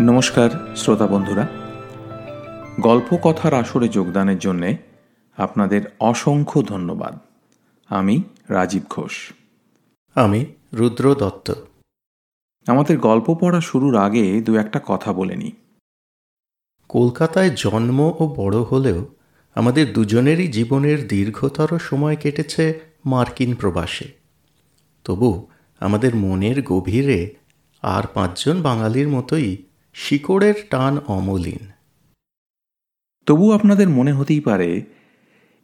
নমস্কার শ্রোতা বন্ধুরা। গল্প কথার আসরে যোগদানের জন্যে আপনাদের অসংখ্য ধন্যবাদ। আমি রাজীব ঘোষ। আমি রুদ্র দত্ত। আমাদের গল্প পড়া শুরুর আগে দু একটা কথা বলে নিই। কলকাতায় জন্ম ও বড় হলেও আমাদের দুজনেরই জীবনের দীর্ঘতর সময় কেটেছে মার্কিন প্রবাসে। তবু আমাদের মনের গভীরে আর পাঁচজন বাঙালির মতোই শিকড়ের টান অমলিন। তবু আপনাদের মনে হতেই পারে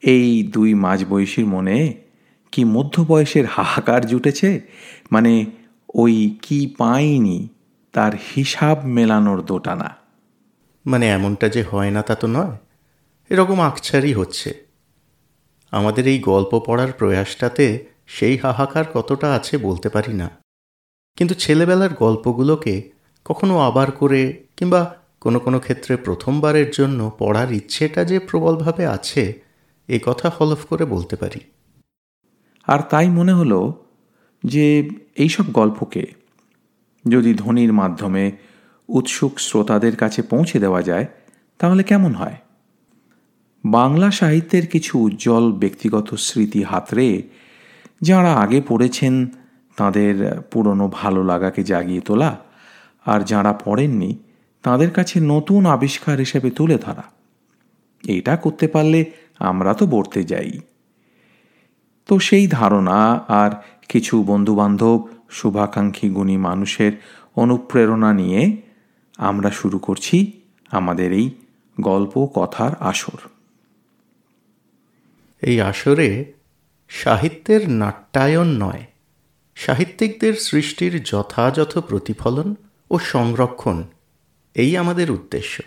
এই দুই মাঝবয়সীর মনে কি মধ্য বয়সের হাহাকার জুটেছে? মানে ওই কি পাইনি তার হিসাব মেলানোর দোটানা। মানে এমনটা যে হয় না তা তো নয়। এরকম আকছারই হচ্ছে। আমাদের এই গল্প পড়ার প্রয়াসটাতে সেই হাহাকার কতটা আছে বলতে পারি না। কিন্তু ছেলেবেলার গল্পগুলোকে কখনো আবার করে কিংবা কোনো কোনো ক্ষেত্রে প্রথমবারের জন্য পড়ার ইচ্ছেটা যে প্রবলভাবে আছে, এ কথা হলফ করে বলতে পারি। আর তাই মনে হলো যে এইসব গল্পকে যদি ধ্বনির মাধ্যমে উৎসুক শ্রোতাদের কাছে পৌঁছে দেওয়া যায়, তাহলে কেমন হয়? বাংলা সাহিত্যের কিছু উজ্জ্বল ব্যক্তিগত স্মৃতি হাতরে যাঁরা আগে পড়েছেন, তাদের পুরনো ভালো লাগাকে জাগিয়ে তোলা আর যাঁরা পড়েননি, তাদের কাছে নতুন আবিষ্কার হিসেবে তুলে ধরা। এটা করতে পারলে আমরা তো বলতে যাই। তো সেই ধারণা আর কিছু বন্ধুবান্ধব, শুভাকাঙ্ক্ষী গুণী মানুষের অনুপ্রেরণা নিয়ে আমরা শুরু করছি আমাদের এই গল্প কথার আসর। এই আসরে সাহিত্যের নাট্যায়ন নয়, সাহিত্যিকদের সৃষ্টির যথাযথ প্রতিফলন ও সংরক্ষণ, এই আমাদের উদ্দেশ্য।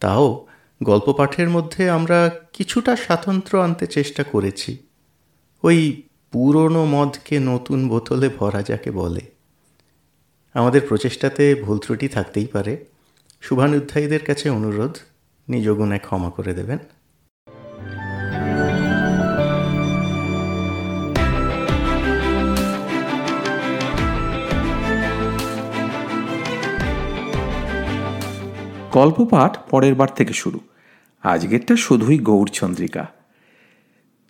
তাও গল্প পাঠের মধ্যে আমরা কিছুটা স্বাতন্ত্র্য আনতে চেষ্টা করেছি। ওই পুরনো মদকে নতুন বোতলে ভরা যাকে বলে। আমাদের প্রচেষ্টাতে ভুল ত্রুটি থাকতেই পারে। শুভানুধ্যায়ীদের কাছে অনুরোধ, নিজ ক্ষমা করে দেবেন। গল্প পাঠ পরের বার থেকে শুরু। আজকেরটা শুধুই গৌরচন্দ্রিকা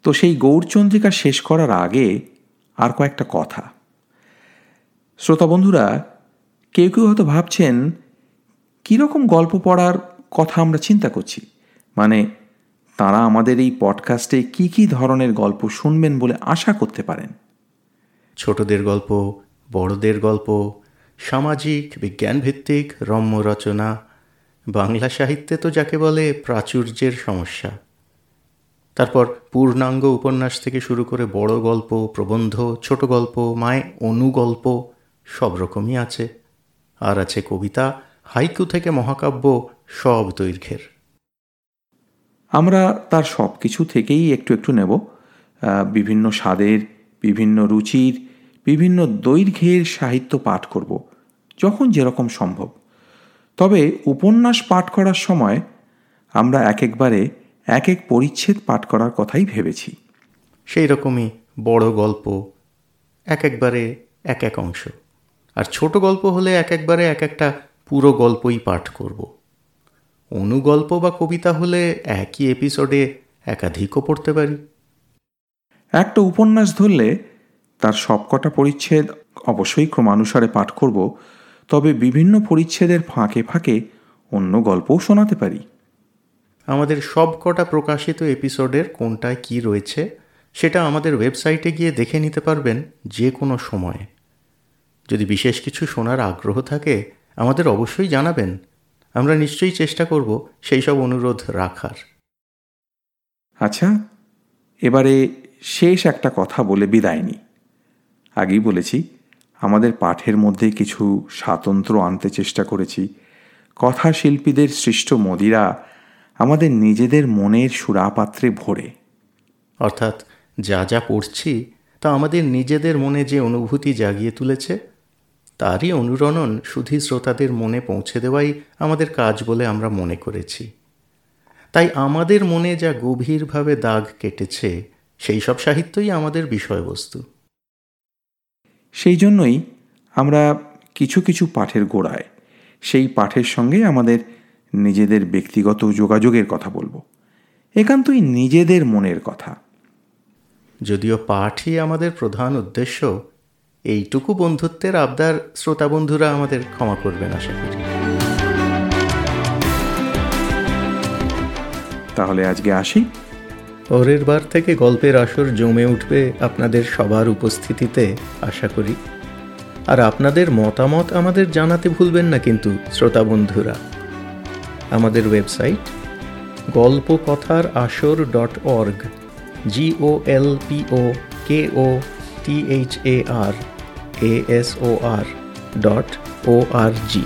তো সেই গৌরচন্দ্রিকা শেষ করার আগে আর কয়েকটা কথা। শ্রোতা বন্ধুরা, কেউ কেউ হয়তো ভাবছেন, কীরকম গল্প পড়ার কথা আমরা চিন্তা করছি? মানে তারা আমাদের এই পডকাস্টে কি কি ধরনের গল্প শুনবেন বলে আশা করতে পারেন? ছোটদের গল্প, বড়দের গল্প, সামাজিক, বিজ্ঞানভিত্তিক, রম্য রচনা বাংলা সাহিত্যে তো যাকে বলে প্রাচুর্যের সমস্যা। তারপর পূর্ণাঙ্গ উপন্যাস থেকে শুরু করে বড় গল্প, প্রবন্ধ, ছোট গল্প, মায় অনুগল্প সব রকমই আছে। আর আছে কবিতা, হাইকু থেকে মহাকাব্য, সব দৈর্ঘ্যের। আমরা তার সব কিছু থেকেই একটু একটু নেব। বিভিন্ন স্বাদের, বিভিন্ন রুচির, বিভিন্ন দৈর্ঘ্যের সাহিত্য পাঠ করব, যখন যেরকম সম্ভব। তবে উপন্যাস পাঠ করার সময় আমরা এক একবারে এক এক পরিচ্ছেদ পাঠ করার কথাই ভেবেছি। সেই রকমই বড় গল্প এক একবারে এক এক অংশ। আর ছোট গল্প হলে এক একবারে এক একটা পুরো গল্পই পাঠ করব। অনুগল্প বা কবিতা হলে একই এপিসোডে একাধিকও পড়তে পারি। একটা উপন্যাস ধরলে তার সবকটা পরিচ্ছেদ অবশ্যই ক্রমানুসারে পাঠ করব। তবে বিভিন্ন পরিচ্ছেদের ফাঁকে ফাঁকে অন্য গল্পও শোনাতে পারি। আমাদের সব কটা প্রকাশিত এপিসোডের কোনটায় কি রয়েছে সেটা আমাদের ওয়েবসাইটে গিয়ে দেখে নিতে পারবেন যে কোনো সময়ে। যদি বিশেষ কিছু শোনার আগ্রহ থাকে আমাদের অবশ্যই জানাবেন। আমরা নিশ্চয়ই চেষ্টা করব সেই সব অনুরোধ রাখার। আচ্ছা এবারে শেষ একটা কথা বলে বিদায় নি আগেই বলেছি আমাদের পাঠের মধ্যে কিছু স্বাতন্ত্র আনতে চেষ্টা করেছি। কথা শিল্পীদের সৃষ্ট মদিরা আমাদের নিজেদের মনের সুরাপাত্রে ভরে। অর্থাৎ যা যা পড়ছি, তা আমাদের নিজেদের মনে যে অনুভূতি জাগিয়ে তুলেছে, তারই অনুরণন সুধী শ্রোতাদের মনে পৌঁছে দেওয়াই আমাদের কাজ বলে আমরা মনে করেছি। তাই আমাদের মনে যা গভীরভাবে দাগ কেটেছে, সেই সব সাহিত্যই আমাদের বিষয়বস্তু। সেই জন্যই আমরা কিছু কিছু পাঠের গোড়ায় সেই পাঠের সঙ্গে আমাদের নিজেদের ব্যক্তিগত যোগাযোগের কথা বলব। একান্তই নিজেদের মনের কথা। যদিও পাঠই আমাদের প্রধান উদ্দেশ্য এইটুকু বন্ধুত্বের আবদার শ্রোতা বন্ধুরা আমাদের ক্ষমা করবেন আশা করি। তাহলে আজকে আসি। পরের বার থেকে গল্পের আসর জমে উঠবে আপনাদের সবার উপস্থিতিতে, আশা করি। আর আপনাদের মতামত আমাদের জানাতে ভুলবেন না কিন্তু, শ্রোতা বন্ধুরা। আমাদের ওয়েবসাইট গল্প কথার আসর dot org G O L P O K O T H A R A S O R dot O R G